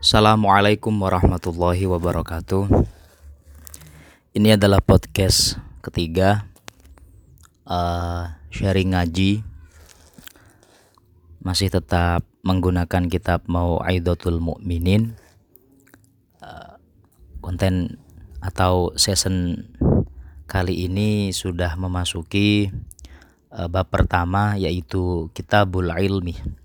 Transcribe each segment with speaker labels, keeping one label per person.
Speaker 1: Assalamualaikum warahmatullahi wabarakatuh. Ini adalah podcast ketiga uh, sharing ngaji. Masih tetap menggunakan kitab mau Aidatul Mukminin. Uh, konten atau season kali ini sudah memasuki uh, bab pertama yaitu Kitabul Ilmi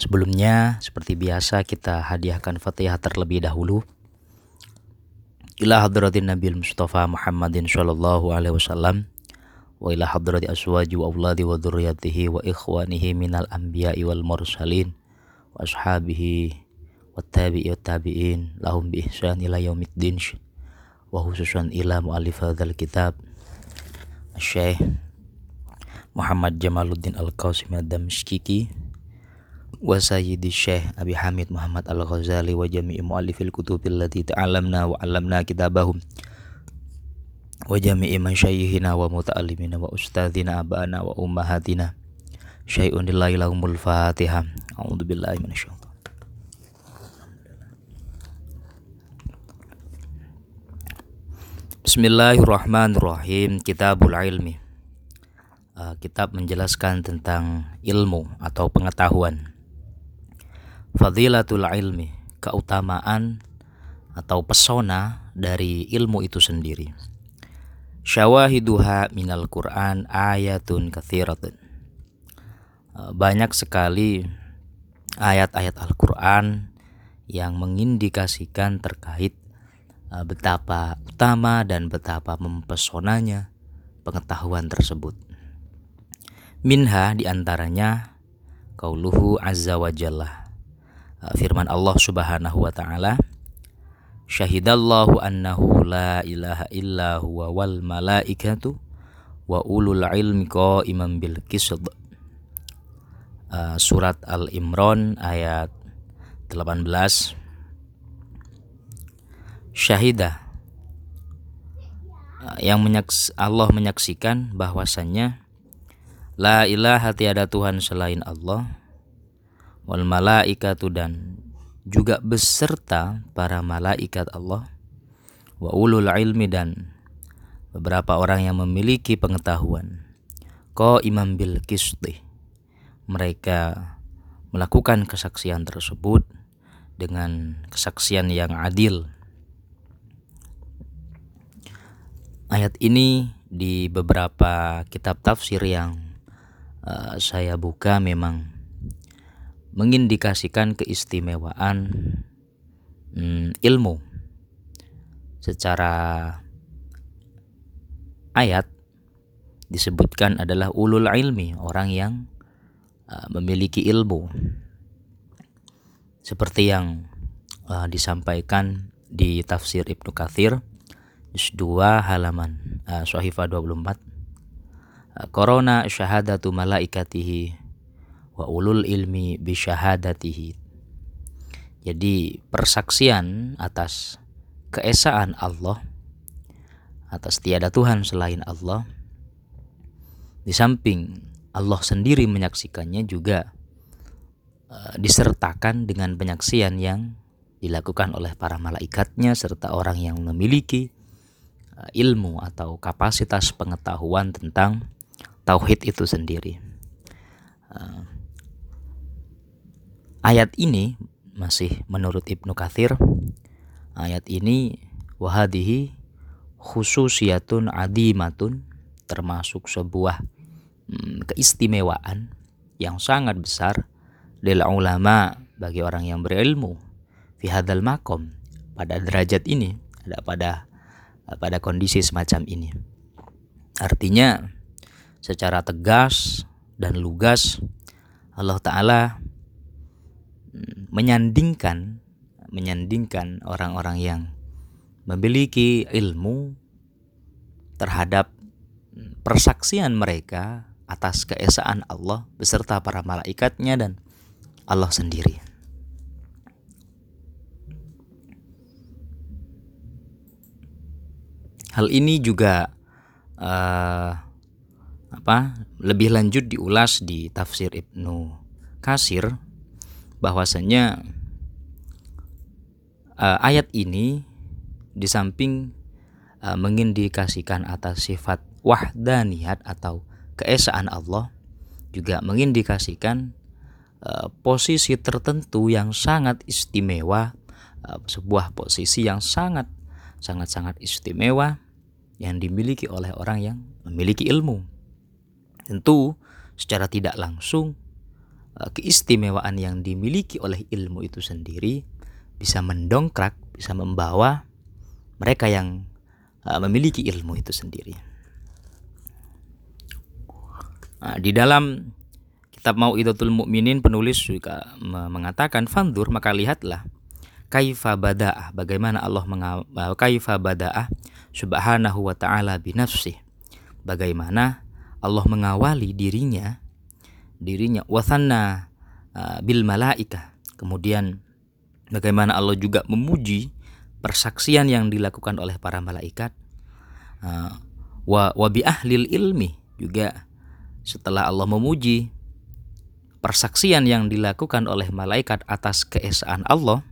Speaker 1: Sebelumnya, seperti biasa kita hadiahkan Fatihah terlebih dahulu. Ila hadratin Nabi Mustafa Muhammadin sallallahu alaihi wasallam wa ila hadrati aswaji wa auladi wa dzurriyyatihi wa ikhwanihi minal anbiya'i wal mursalin wa ashabihi wa tabi'i wa tabi'in. Lahum bi ihsan ila yaumiddin. Wa khususan ila mu'allif hadzal kitab. Syekh Muhammad Jamaluddin Al-Qasim Ad-Damsyiki wa sayyidi syekh Abi Hamid Muhammad Al-Ghazali wa jami'i muallifil kutubil lati ta'alamna wa 'allamna kitabahum wa jami'i masyayikhina wa muta'allimina wa ustadzina abana wa ummahatina. Syai'un lillahi lahumul fatihah a'udzu billahi minasyaitonir Bismillahirrahmanirrahim. Kitabul Ilmi. Uh, Kitab menjelaskan tentang ilmu atau pengetahuan Fadilatul ilmi, keutamaan atau pesona dari ilmu itu sendiri. Syawahiduha minal Quran ayatun kathiratun. Eh, banyak sekali ayat-ayat Al-Quran yang mengindikasikan terkait eh, betapa utama dan betapa mempesonanya pengetahuan tersebut. Minha di antaranya kauluhu azza wa jalla firman Allah Subhanahu wa taala Syahidallahu annahu la ilaha illa huwa wal malaikatu wa ulul ilmi qa'iman bil qisd. Uh, surat Al-Imran ayat 18 Syahidah uh, yang menyaks Allah menyaksikan bahwasannya la ilaha tiada Tuhan selain Allah wal malaikatu dan juga beserta para malaikat Allah wa ulul ilmi dan beberapa orang yang memiliki pengetahuan ko imam bil kisti mereka melakukan kesaksian tersebut dengan kesaksian yang adil. Ayat ini di beberapa kitab tafsir yang uh, saya buka memang mengindikasikan keistimewaan hmm, ilmu secara ayat disebutkan adalah ulul ilmi orang yang uh, memiliki ilmu. Seperti yang uh, disampaikan di tafsir Ibnu Kathir juz 2 halaman uh, Sahifah 24 uh, Corona syahadatu malaikatihi wa ulul ilmi bisyahadatihi. Jadi persaksian atas keesaan Allah atas tiada Tuhan selain Allah di samping Allah sendiri menyaksikannya juga uh, disertakan dengan penyaksian yang dilakukan oleh para malaikatnya serta orang yang memiliki uh, ilmu atau kapasitas pengetahuan tentang tauhid itu sendiri. Uh, Ayat ini masih menurut Ibnu Kathir ayat ini wahadihi khususiyatun adimatun termasuk sebuah hmm, keistimewaan yang sangat besar lil ulama bagi orang yang berilmu fi hadzal makom pada derajat ini ada pada pada kondisi semacam ini. Artinya secara tegas dan lugas Allah taala menyandingkan menyandingkan orang-orang yang memiliki ilmu terhadap persaksian mereka atas keesaan Allah beserta para malaikatnya dan Allah sendiri. Hal ini juga uh, apa lebih lanjut diulas di tafsir Ibnu Kasir bahwasanya uh, ayat ini di samping uh, mengindikasikan atas sifat wahdaniyat atau keesaan Allah juga mengindikasikan uh, posisi tertentu yang sangat istimewa uh, sebuah posisi yang sangat sangat sangat istimewa yang dimiliki oleh orang yang memiliki ilmu. Tentu secara tidak langsung keistimewaan yang dimiliki oleh ilmu itu sendiri bisa mendongkrak, bisa membawa mereka yang uh, memiliki ilmu itu sendiri. Nah, di dalam kitab Mau'idatul Mukminin penulis juga mengatakan fandur maka lihatlah kaifa bada'ah bagaimana Allah mengawal kaifa bada'ah subhanahu wa ta'ala binafsih bagaimana Allah mengawali dirinya dirinya wasanna uh, bil malaika kemudian Bagaimana Allah juga memuji persaksian yang dilakukan oleh para malaikat. Uh, wa wa bi ahlil ilmi juga setelah Allah memuji persaksian yang dilakukan oleh malaikat atas keesaan Allah,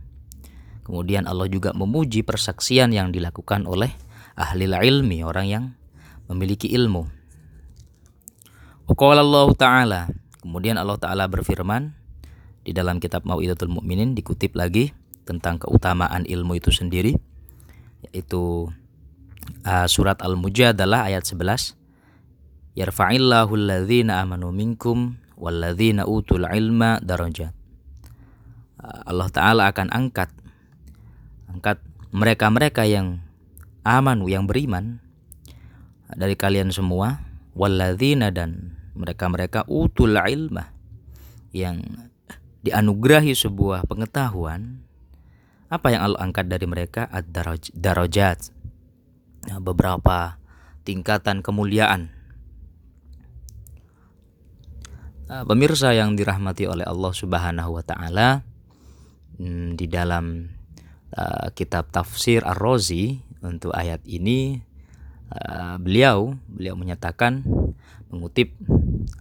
Speaker 1: kemudian Allah juga memuji persaksian yang dilakukan oleh ahli ilmi, orang yang memiliki ilmu. Allah Ta'ala, kemudian Allah Ta'ala berfirman, di dalam kitab Mau'idatul Mukminin dikutip lagi tentang keutamaan ilmu itu sendiri yaitu uh, surat Al-Mujadalah ayat 11 Yarfa'illahu alladhina amanu minkum walladhina utul ilma darajat. Uh, Allah taala akan angkat angkat mereka-mereka yang amanu yang beriman dari kalian semua walladzina dan mereka-mereka utul ilma yang dianugerahi sebuah pengetahuan. Apa yang Allah angkat dari mereka? Ad-darajat nah, beberapa tingkatan kemuliaan. Nah, pemirsa yang dirahmati oleh Allah Subhanahu wa taala hmm, di dalam uh, kitab tafsir Ar-Razi untuk ayat ini beliau beliau menyatakan mengutip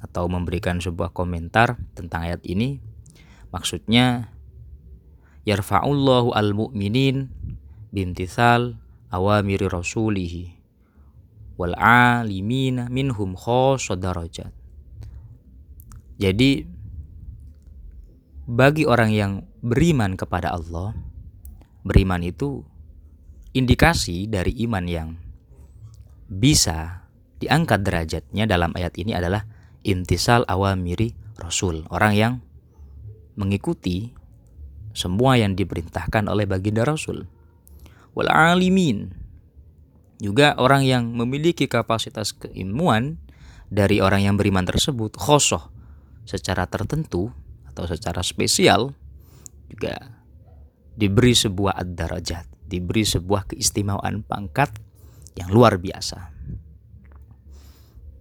Speaker 1: atau memberikan sebuah komentar tentang ayat ini Maksudnya yarfa'ullahu al-mu'minin bintisal awamiri rasulihi wal alimina minhum darajat. Jadi bagi orang yang beriman kepada Allah, beriman itu indikasi dari iman yang bisa diangkat derajatnya dalam ayat ini adalah intisal awamiri rasul, orang yang mengikuti semua yang diperintahkan oleh baginda Rasul. Wal alimin juga orang yang memiliki kapasitas keilmuan dari orang yang beriman tersebut khosoh secara tertentu atau secara spesial juga diberi sebuah ad-darajat, diberi sebuah keistimewaan pangkat yang luar biasa.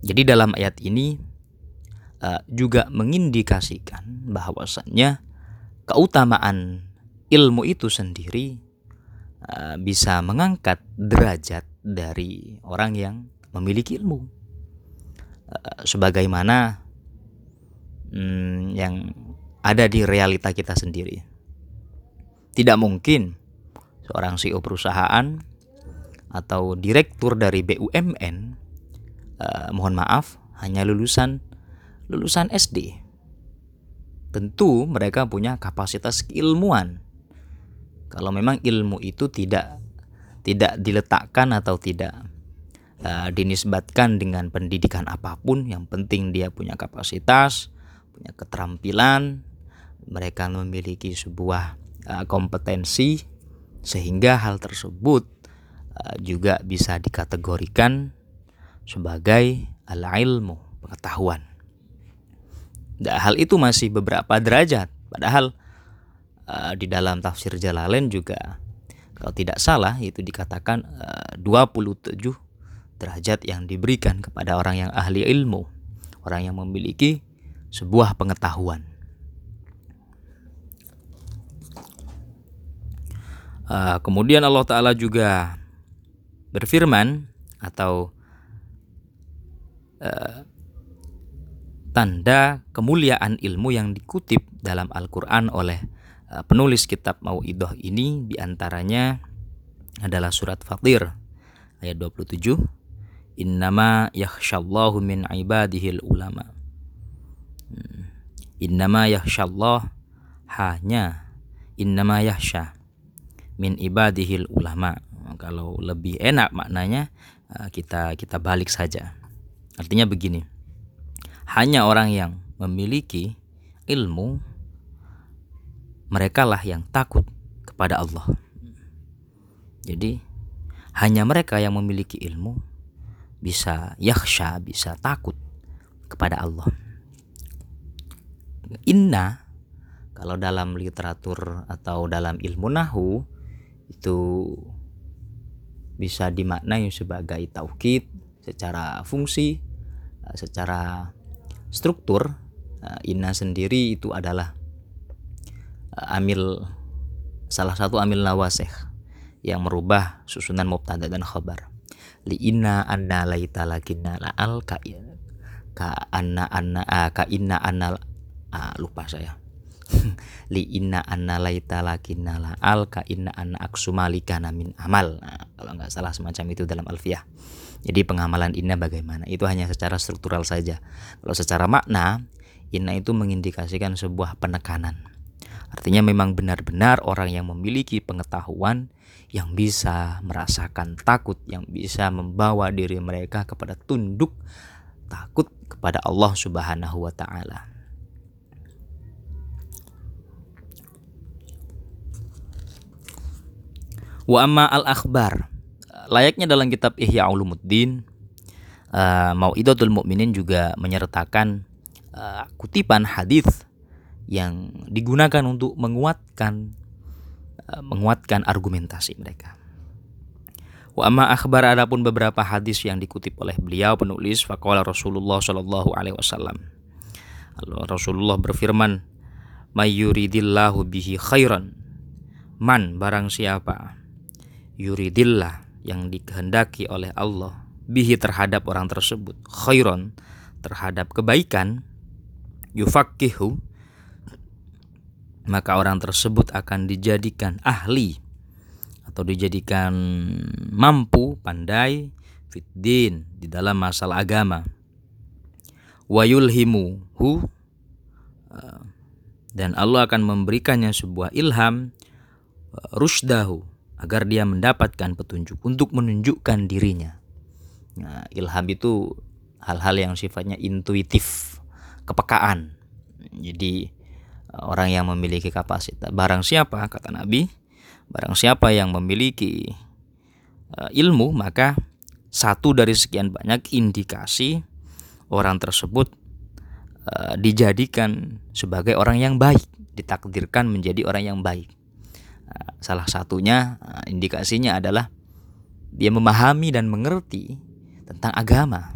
Speaker 1: Jadi dalam ayat ini uh, juga mengindikasikan bahwasannya keutamaan ilmu itu sendiri uh, bisa mengangkat derajat dari orang yang memiliki ilmu. Uh, sebagaimana um, yang ada di realita kita sendiri. Tidak mungkin seorang CEO perusahaan atau direktur dari BUMN, uh, mohon maaf, hanya lulusan lulusan SD. Tentu mereka punya kapasitas keilmuan. Kalau memang ilmu itu tidak tidak diletakkan atau tidak uh, dinisbatkan dengan pendidikan apa pun, yang penting dia punya kapasitas, punya keterampilan, mereka memiliki sebuah uh, kompetensi sehingga hal tersebut uh, juga bisa dikategorikan sebagai al-ilmu, pengetahuan. Nah, hal itu masih beberapa derajat. Padahal uh, di dalam tafsir Jalalain juga kalau tidak salah itu dikatakan uh, 27 derajat yang diberikan kepada orang yang ahli ilmu, orang yang memiliki sebuah pengetahuan. Uh, kemudian Allah Ta'ala juga berfirman atau uh, tanda kemuliaan ilmu yang dikutip dalam Al-Quran oleh uh, penulis kitab Mau'idah ini di antaranya adalah surat Fatir ayat 27 Innama yakhshallahu min ibadihil ulama. Hmm. Innama yakhshallah hanya. Innama yakhsha min ibadihil ulama. Kalau lebih enak maknanya uh, kita kita balik saja artinya begini hanya orang yang memiliki ilmu mereka lah yang takut kepada Allah jadi hanya mereka yang memiliki ilmu bisa yakhsha, bisa takut kepada Allah. Inna kalau dalam literatur atau dalam ilmu nahu itu bisa dimaknai sebagai taukid secara fungsi, secara struktur. Inna sendiri itu adalah amil salah satu amil nawasih yang merubah susunan mubtada dan khabar. Li inna anna laita lakinna la al ka ka anna anna a, ka inna anna a, lupa saya. li inna anna laita lakinna la al ka inna anna aksumalikana min amal. Nah, kalau nggak salah semacam itu dalam alfiah. Jadi pengamalan inna bagaimana? Itu hanya secara struktural saja. Kalau secara makna, inna itu mengindikasikan sebuah penekanan. Artinya memang benar-benar orang yang memiliki pengetahuan yang bisa merasakan takut, yang bisa membawa diri mereka kepada tunduk takut kepada Allah Subhanahu wa taala. Wa amma al-akhbar layaknya dalam kitab Ihya Ulumuddin uh, Mau'idatul Mukminin juga menyertakan uh, kutipan hadis yang digunakan untuk menguatkan Eh, menguatkan argumentasi mereka. Wa amma akhbar adapun beberapa hadis yang dikutip oleh beliau penulis faqala Rasulullah sallallahu alaihi wasallam. Rasulullah berfirman, "Mayyuridillahu bihi khairan." Man barang siapa yuridillah yang dikehendaki oleh Allah bihi terhadap orang tersebut. Khairan terhadap kebaikan. Yufakihu maka orang tersebut akan dijadikan ahli atau dijadikan mampu pandai fiddin di dalam masalah agama. Wayulhimu hu uh, dan Allah akan memberikannya sebuah ilham uh, rusdahu agar dia mendapatkan petunjuk untuk menunjukkan dirinya. Nah, ilham itu hal-hal yang sifatnya intuitif, kepekaan. Jadi orang yang memiliki kapasitas. Barang siapa kata Nabi, barang siapa yang memiliki uh, ilmu maka satu dari sekian banyak indikasi orang tersebut uh, dijadikan sebagai orang yang baik, ditakdirkan menjadi orang yang baik. Salah satunya uh, indikasinya adalah dia memahami dan mengerti tentang agama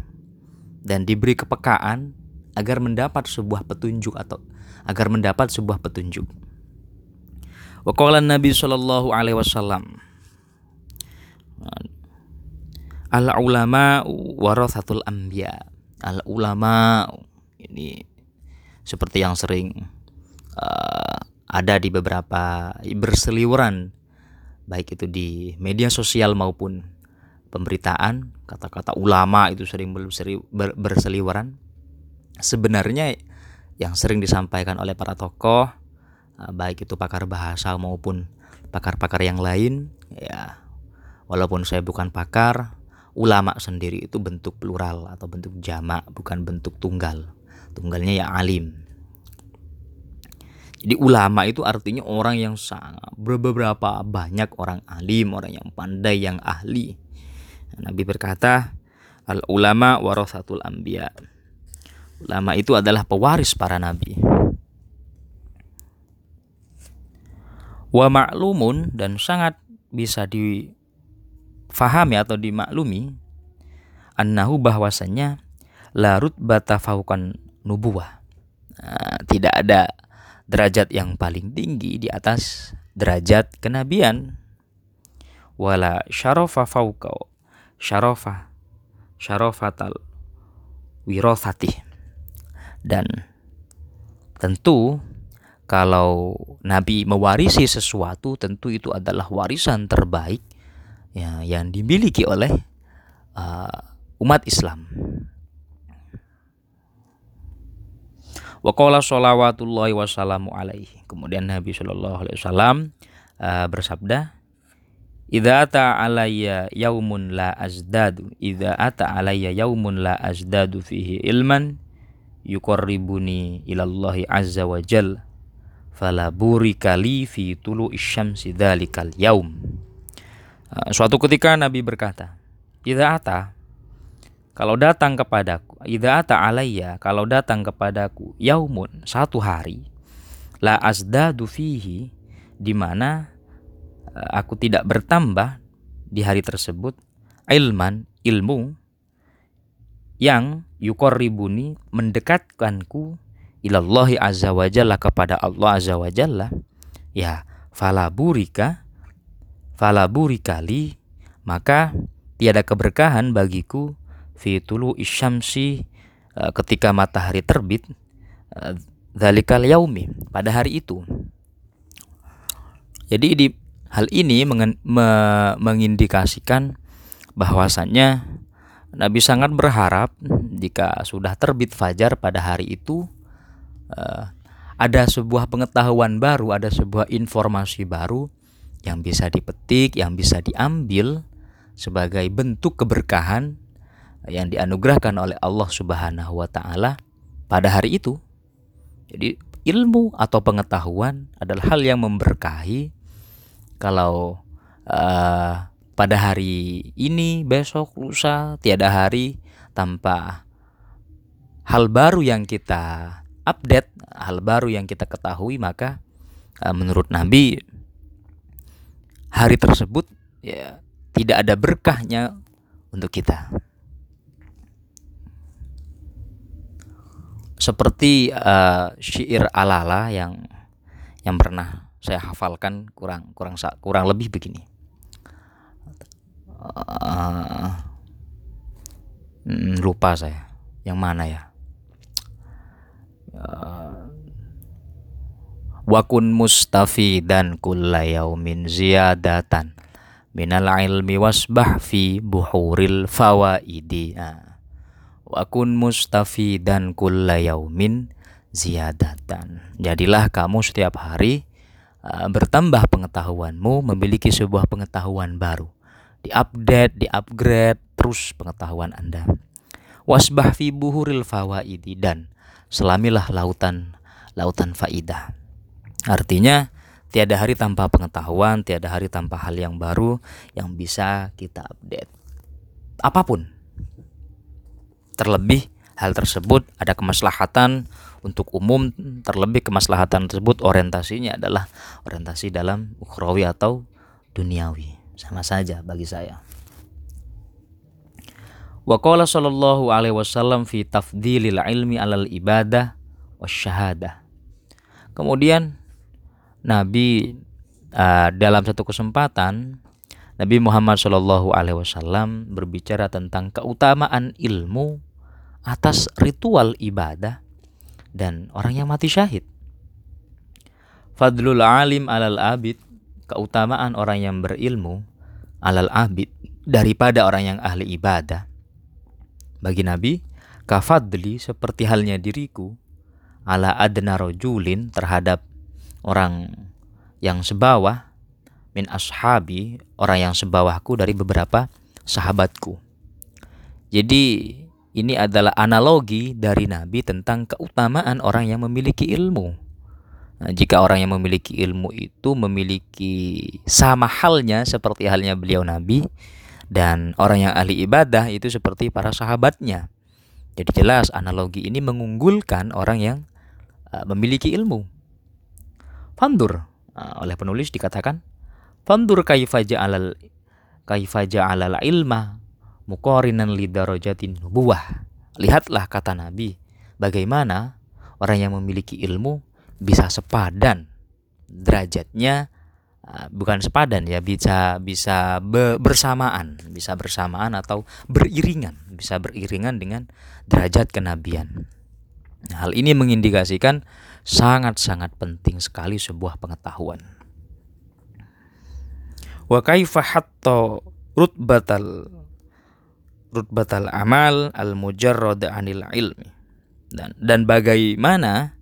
Speaker 1: dan diberi kepekaan agar mendapat sebuah petunjuk atau agar mendapat sebuah petunjuk. Waqala Nabi sallallahu alaihi wasallam Al ulama warathatul anbiya. Al ulama ini seperti yang sering uh, ada di beberapa berseliweran baik itu di media sosial maupun pemberitaan kata-kata ulama itu sering berseliweran. Sebenarnya yang sering disampaikan oleh para tokoh eh, baik itu pakar bahasa maupun pakar-pakar yang lain ya walaupun saya bukan pakar ulama sendiri itu bentuk plural atau bentuk jamak bukan bentuk tunggal. Tunggalnya ya alim jadi ulama itu artinya orang yang sangat beberapa banyak orang alim orang yang pandai yang ahli Nabi berkata al ulama warasatul anbiya Ulama itu adalah pewaris para nabi. Wa ma'lumun dan sangat bisa difahami atau dimaklumi annahu bahwasannya larut bata faukan nubuah. Nah, tidak ada derajat yang paling tinggi di atas derajat kenabian. Wala syarafa fauqa syarafa syarafatal wirasatih dan tentu kalau Nabi mewarisi sesuatu tentu itu adalah warisan terbaik ya, yang dimiliki oleh uh, umat Islam. Waqala sholawatullahi wassalamu alaihi. Kemudian Nabi Shallallahu alaihi wasallam uh, bersabda, Idza ata alayya yaumun la azdadu idza ata alayya yaumun la azdadu fihi ilman yuqarribuni ilallahi azza wa jal fala burika li fi tulu isyamsi dzalikal yaum. Uh, suatu ketika Nabi berkata, Idza ata kalau datang kepadaku, idza alayya, kalau datang kepadaku yaumun, satu hari, la azdadu fihi, di mana eh, aku tidak bertambah di hari tersebut ilman, ilmu yang yukorribuni mendekatkanku ilallahi azza wa jalla kepada Allah azza wa jalla ya fala burika fala burikali maka tiada keberkahan bagiku fi tulu isyamsi uh, ketika matahari terbit uh, zalikal yaumi pada hari itu. Jadi di hal ini mengindikasikan bahwasannya Nabi sangat berharap jika sudah terbit fajar pada hari itu uh, ada sebuah pengetahuan baru, ada sebuah informasi baru yang bisa dipetik, yang bisa diambil sebagai bentuk keberkahan yang dianugerahkan oleh Allah Subhanahu wa taala pada hari itu. Jadi ilmu atau pengetahuan adalah hal yang memberkahi kalau uh, pada hari ini, besok, lusa, tiada hari tanpa hal baru yang kita update, hal baru yang kita ketahui, maka uh, menurut Nabi hari tersebut ya tidak ada berkahnya untuk kita. Seperti uh, syair alala yang yang pernah saya hafalkan kurang kurang kurang lebih begini. Uh, lupa saya yang mana ya. Uh, wakun mustafi dan kullayaumin ziyadatan minal ilmi wasbah fi buhuril fawaidi. Nah, Wakun mustafi dan kulla yaumin ziyadatan. Jadilah kamu setiap hari uh, bertambah pengetahuanmu, memiliki sebuah pengetahuan baru. Diupdate, diupgrade terus pengetahuan Anda. Wasbah fi buhuril fawaidi dan selamilah lautan lautan faidah. Artinya tiada hari tanpa pengetahuan, tiada hari tanpa hal yang baru yang bisa kita update. Apa pun Terlebih hal tersebut ada kemaslahatan untuk umum terlebih kemaslahatan tersebut orientasinya adalah orientasi dalam ukhrawi atau duniawi. Sama saja bagi saya. Wa qala sallallahu alaihi wasallam fi tafdilil ilmi alal ibadah wasyahadah kemudian Nabi uh, dalam satu kesempatan Nabi Muhammad Shallallahu Alaihi Wasallam berbicara tentang keutamaan ilmu atas ritual ibadah dan orang yang mati syahid. Fadlul alim alal abid, keutamaan orang yang berilmu alal abid daripada orang yang ahli ibadah. Bagi Nabi, kafadli seperti halnya diriku ala adna rojulin terhadap orang yang sebawah min ashabi orang yang sebawahku dari beberapa sahabatku. Jadi ini adalah analogi dari Nabi tentang keutamaan orang yang memiliki ilmu. Nah, jika orang yang memiliki ilmu itu memiliki sama halnya seperti halnya beliau Nabi dan orang yang ahli ibadah itu seperti para sahabatnya. Jadi jelas analogi ini mengunggulkan orang yang uh, memiliki ilmu. Fandur uh, oleh penulis dikatakan Fandur kaifa ja'alal kaifa ja'alal ilma muqarinan lidarajatin nubuwah. Lihatlah kata Nabi, bagaimana orang yang memiliki ilmu bisa sepadan derajatnya ah, bukan sepadan ya bisa bisa be, bersamaan bisa bersamaan atau beriringan bisa beriringan dengan derajat kenabian Hal ini mengindikasikan sangat-sangat penting sekali sebuah pengetahuan. Wa kaifa hatta rutbatal rutbatal amal al mujarrad anil ilmi. Dan dan bagaimana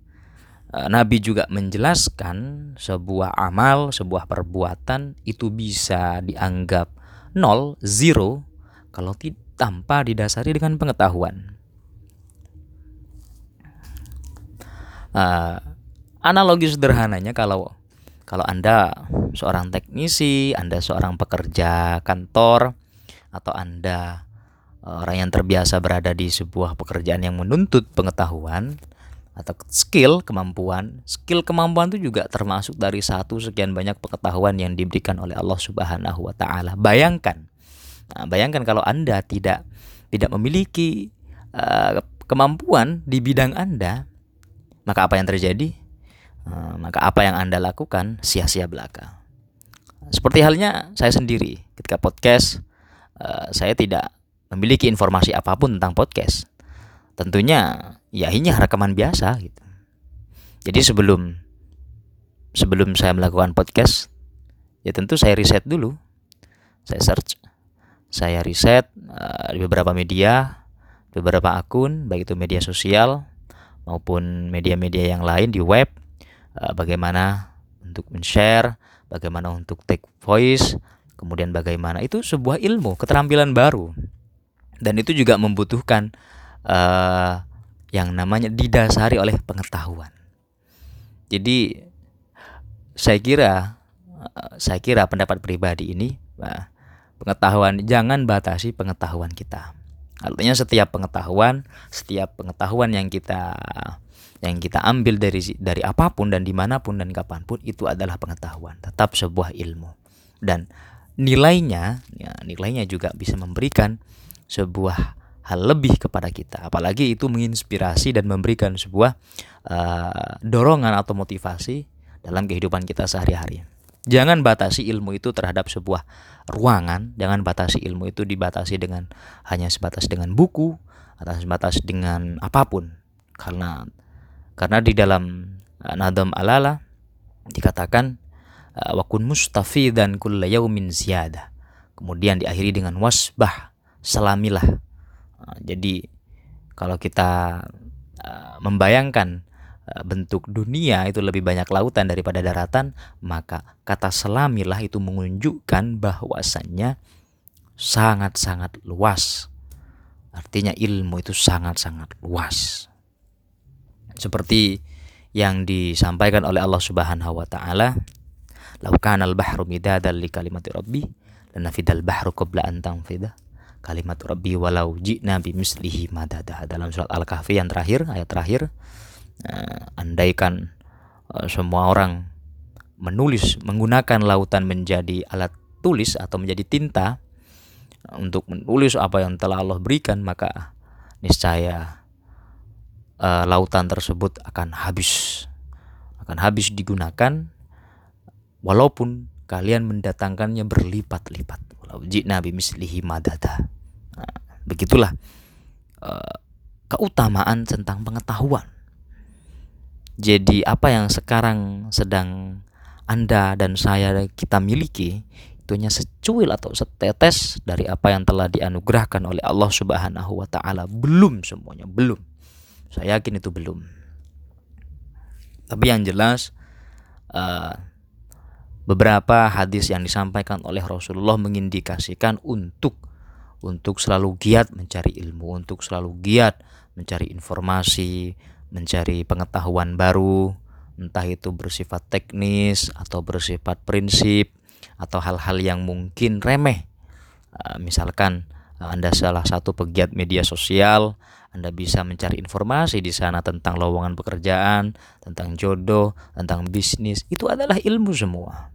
Speaker 1: uh, Nabi juga menjelaskan sebuah amal, sebuah perbuatan itu bisa dianggap nol, zero kalau tanpa didasari dengan pengetahuan. Uh, analogi sederhananya kalau kalau Anda seorang teknisi, Anda seorang pekerja kantor atau Anda orang yang terbiasa berada di sebuah pekerjaan yang menuntut pengetahuan atau skill kemampuan skill kemampuan itu juga termasuk dari satu sekian banyak pengetahuan yang diberikan oleh Allah Subhanahu wa taala bayangkan nah, bayangkan kalau Anda tidak tidak memiliki uh, kemampuan di bidang Anda maka apa yang terjadi? Eh, maka apa yang Anda lakukan sia-sia belaka. Seperti halnya saya sendiri ketika podcast, eh, saya tidak memiliki informasi apa pun tentang podcast. Tentunya ya ini rekaman biasa gitu. Jadi sebelum sebelum saya melakukan podcast, ya tentu saya riset dulu. Saya search, saya riset uh, di beberapa media, beberapa akun, baik itu media sosial, maupun media-media yang lain di web uh, bagaimana untuk men-share, bagaimana untuk take voice, kemudian bagaimana itu sebuah ilmu, keterampilan baru. Dan itu juga membutuhkan uh, yang namanya didasari oleh pengetahuan. Jadi saya kira uh, saya kira pendapat pribadi ini uh, pengetahuan jangan batasi pengetahuan kita. Artinya setiap pengetahuan, setiap pengetahuan yang kita yang kita ambil dari dari apa pun dan di mana pun dan kapan pun itu adalah pengetahuan, tetap sebuah ilmu dan nilainya, ya, nilainya juga bisa memberikan sebuah hal lebih kepada kita, apalagi itu menginspirasi dan memberikan sebuah uh, dorongan atau motivasi dalam kehidupan kita sehari-hari. Jangan batasi ilmu itu terhadap sebuah ruangan, jangan batasi ilmu itu dibatasi dengan hanya sebatas dengan buku atau sebatas dengan apa pun. Karena karena di dalam uh, Nadam Alala dikatakan uh, wakun mustafi dan kulla yaumin ziyada. Kemudian diakhiri dengan wasbah, salamilah. Uh, jadi kalau kita membayangkan Eh, bentuk dunia itu lebih banyak lautan daripada daratan, maka kata selamilah itu menunjukkan bahwasannya sangat-sangat luas. Artinya ilmu itu sangat-sangat luas. Seperti yang disampaikan oleh Allah Subhanahu wa taala, "Lau kana al-bahru midadan li kalimati rabbi, lanafidal bahru qabla an tanfida." Kalimat Rabbi walau ji'na bimislihi madada dalam surat Al-Kahfi yang terakhir ayat terakhir uh, andaikan uh, semua orang menulis menggunakan lautan menjadi alat tulis atau menjadi tinta untuk menulis apa yang telah Allah berikan maka niscaya uh, lautan tersebut akan habis akan habis digunakan walaupun kalian mendatangkannya berlipat-lipat walau jina bimislihi madada nah, begitulah uh, keutamaan tentang pengetahuan jadi apa yang sekarang sedang Anda dan saya kita miliki itu hanya secuil atau setetes dari apa yang telah dianugerahkan oleh Allah Subhanahu wa taala. Belum semuanya, belum. Saya yakin itu belum. Tapi yang jelas uh, beberapa hadis yang disampaikan oleh Rasulullah mengindikasikan untuk untuk selalu giat mencari ilmu, untuk selalu giat mencari informasi, mencari pengetahuan baru, entah itu bersifat teknis atau bersifat prinsip atau hal-hal yang mungkin remeh. Uh, misalkan uh, Anda salah satu pegiat media sosial, Anda bisa mencari informasi di sana tentang lowongan pekerjaan, tentang jodoh, tentang bisnis. Itu adalah ilmu semua.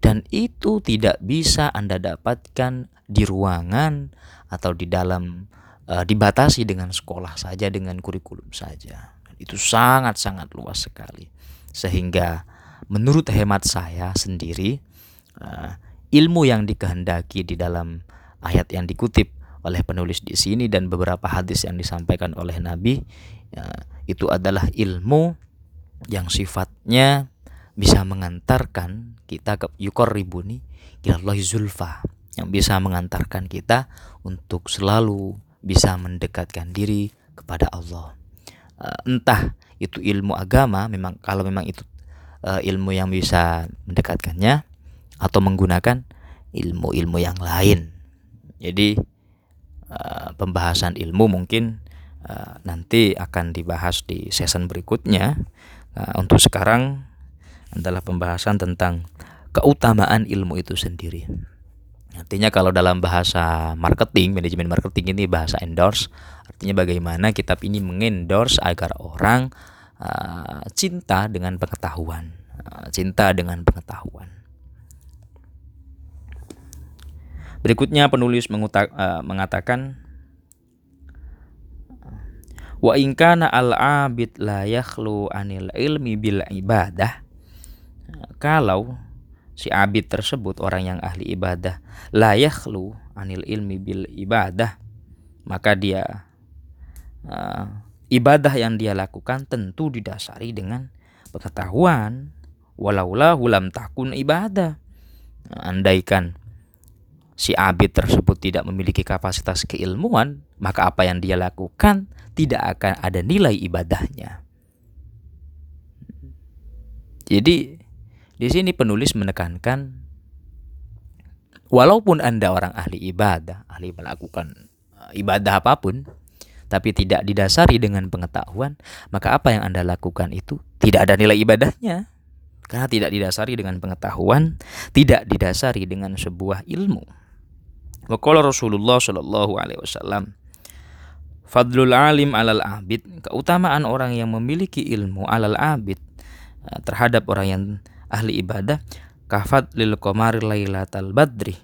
Speaker 1: Dan itu tidak bisa Anda dapatkan di ruangan atau di dalam uh, dibatasi dengan sekolah saja dengan kurikulum saja itu sangat-sangat luas sekali sehingga menurut hemat saya sendiri uh, ilmu yang dikehendaki di dalam ayat yang dikutip oleh penulis di sini dan beberapa hadis yang disampaikan oleh Nabi ya, itu adalah ilmu yang sifatnya bisa mengantarkan kita ke yukor ribuni ilallahi zulfa yang bisa mengantarkan kita untuk selalu bisa mendekatkan diri kepada Allah. Uh, entah itu ilmu agama, memang kalau memang itu uh, ilmu yang bisa mendekatkannya atau menggunakan ilmu-ilmu yang lain. Jadi uh, pembahasan ilmu mungkin uh, nanti akan dibahas di season berikutnya. Uh, untuk sekarang adalah pembahasan tentang keutamaan ilmu itu sendiri. Artinya kalau dalam bahasa marketing, manajemen marketing ini bahasa endorse, artinya bagaimana kitab ini mengendorse agar orang uh, cinta dengan pengetahuan, uh, cinta dengan pengetahuan. Berikutnya penulis mengutak, uh, mengatakan Wa inkana al-abid la yakhlu anil ilmi bil ibadah. Kalau si abid tersebut orang yang ahli ibadah la yakhlu anil ilmi bil ibadah maka dia uh, ibadah yang dia lakukan tentu didasari dengan pengetahuan walaula hulam takun ibadah andaikan si abid tersebut tidak memiliki kapasitas keilmuan maka apa yang dia lakukan tidak akan ada nilai ibadahnya jadi di sini penulis menekankan walaupun Anda orang ahli ibadah, ahli melakukan eh, ibadah apa pun, tapi tidak didasari dengan pengetahuan, maka apa yang Anda lakukan itu tidak ada nilai ibadahnya. Karena tidak didasari dengan pengetahuan, tidak didasari dengan sebuah ilmu. Waqala Rasulullah Shallallahu alaihi wasallam Fadlul alim alal abid Keutamaan orang yang memiliki ilmu alal abid eh, Terhadap orang yang ahli ibadah kafat lil qamari lailatal badri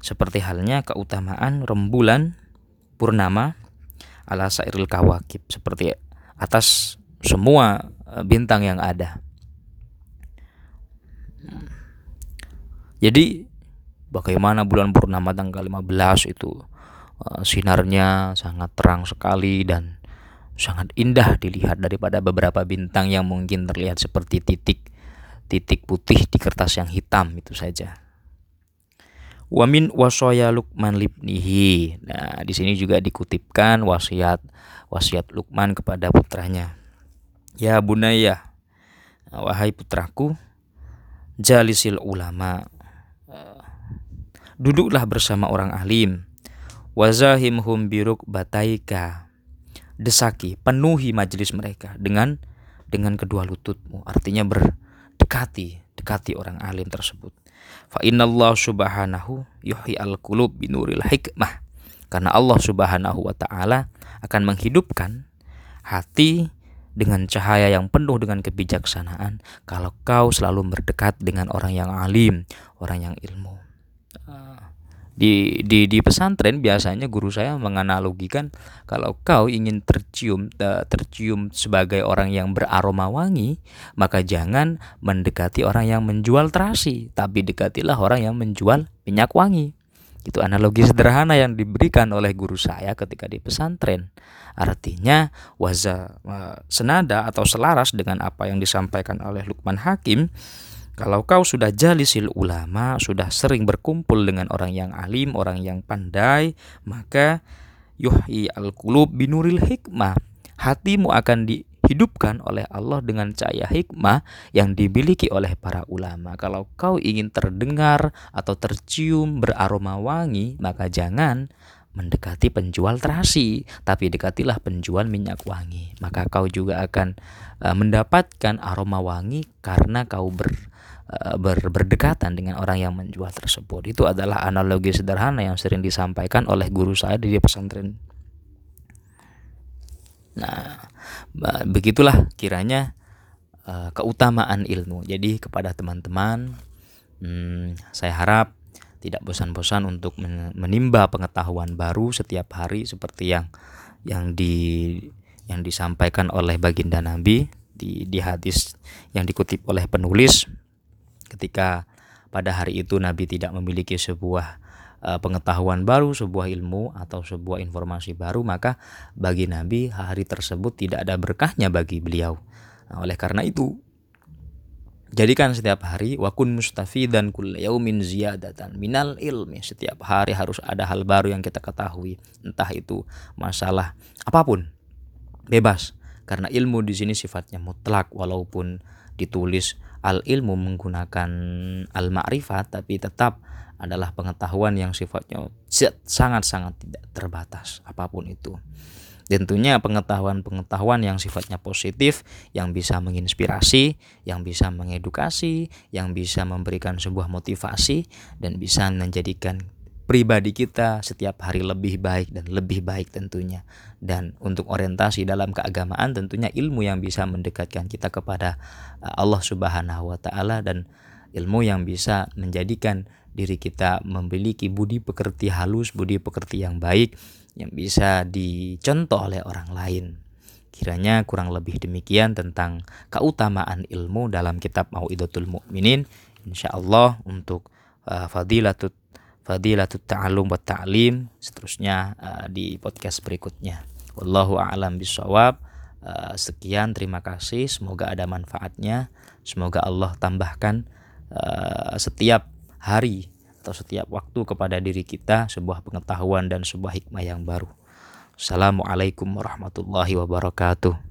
Speaker 1: seperti halnya keutamaan rembulan purnama ala sairil kawakib seperti atas semua e, bintang yang ada. Jadi bagaimana bulan purnama tanggal 15 itu uh, sinarnya sangat terang sekali dan sangat indah dilihat daripada beberapa bintang yang mungkin terlihat seperti titik titik putih di kertas yang hitam itu saja. Wamin wasoya Lukman libnihi. Nah, di sini juga dikutipkan wasiat wasiat Lukman kepada putranya. Ya bunaya, wahai putraku, jalisil ulama. Duduklah bersama orang alim. Wazahimhum biruk bataika. Desaki, penuhi majelis mereka dengan dengan kedua lututmu. Artinya ber, dekati orang alim tersebut fa Allah subhanahu yuhyi al qulub binuril hikmah karena Allah subhanahu wa taala akan menghidupkan hati dengan cahaya yang penuh dengan kebijaksanaan kalau kau selalu berdekat dengan orang yang alim, orang yang ilmu di di di pesantren biasanya guru saya menganalogikan kalau kau ingin tercium tercium sebagai orang yang beraroma wangi maka jangan mendekati orang yang menjual terasi tapi dekatilah orang yang menjual minyak wangi. Itu analogi sederhana yang diberikan oleh guru saya ketika di pesantren. Artinya waza senada atau selaras dengan apa yang disampaikan oleh Lukman Hakim kalau kau sudah jalisil ulama, sudah sering berkumpul dengan orang yang alim, orang yang pandai, maka yuhi al-qulub binuril hikmah. Hatimu akan dihidupkan oleh Allah dengan cahaya hikmah yang dimiliki oleh para ulama. Kalau kau ingin terdengar atau tercium beraroma wangi, maka jangan mendekati penjual terasi, tapi dekatilah penjual minyak wangi. Maka kau juga akan uh, mendapatkan aroma wangi karena kau ber Eh, ber, berdekatan dengan orang yang menjual tersebut. Itu adalah analogi sederhana yang sering disampaikan oleh guru saya di pesantren. Nah, begitulah kiranya uh, keutamaan ilmu. Jadi kepada teman-teman, hmm, saya harap tidak bosan-bosan untuk menimba pengetahuan baru setiap hari seperti yang yang di yang disampaikan oleh baginda Nabi di di hadis yang dikutip oleh penulis ketika pada hari itu Nabi tidak memiliki sebuah uh, pengetahuan baru, sebuah ilmu atau sebuah informasi baru, maka bagi Nabi hari tersebut tidak ada berkahnya bagi beliau. Nah, oleh karena itu, Jadikan setiap hari wakun mustafidan kull yaumin ziyadatan minal ilmi. Setiap hari harus ada hal baru yang kita ketahui, entah itu masalah apa pun. Bebas karena ilmu di sini sifatnya mutlak walaupun ditulis al ilmu menggunakan al ma'rifat tapi tetap adalah pengetahuan yang sifatnya sangat-sangat tidak terbatas apa pun itu. Tentunya pengetahuan-pengetahuan yang sifatnya positif, yang bisa menginspirasi, yang bisa mengedukasi, yang bisa memberikan sebuah motivasi, dan bisa menjadikan pribadi kita setiap hari lebih baik dan lebih baik tentunya. Dan untuk orientasi dalam keagamaan tentunya ilmu yang bisa mendekatkan kita kepada uh, Allah Subhanahu wa taala dan ilmu yang bisa menjadikan diri kita memiliki budi pekerti halus, budi pekerti yang baik yang bisa dicontoh oleh orang lain. Kiranya kurang lebih demikian tentang keutamaan ilmu dalam kitab Mau'idatul Mukminin. Insyaallah untuk uh, fadilatut fadilatut ta'alum wa ta'lim seterusnya uh, di podcast berikutnya. Wallahu a'lam bishawab. Uh, sekian terima kasih semoga ada manfaatnya. Semoga Allah tambahkan uh, setiap hari atau setiap waktu kepada diri kita sebuah pengetahuan dan sebuah hikmah yang baru. Assalamualaikum warahmatullahi wabarakatuh.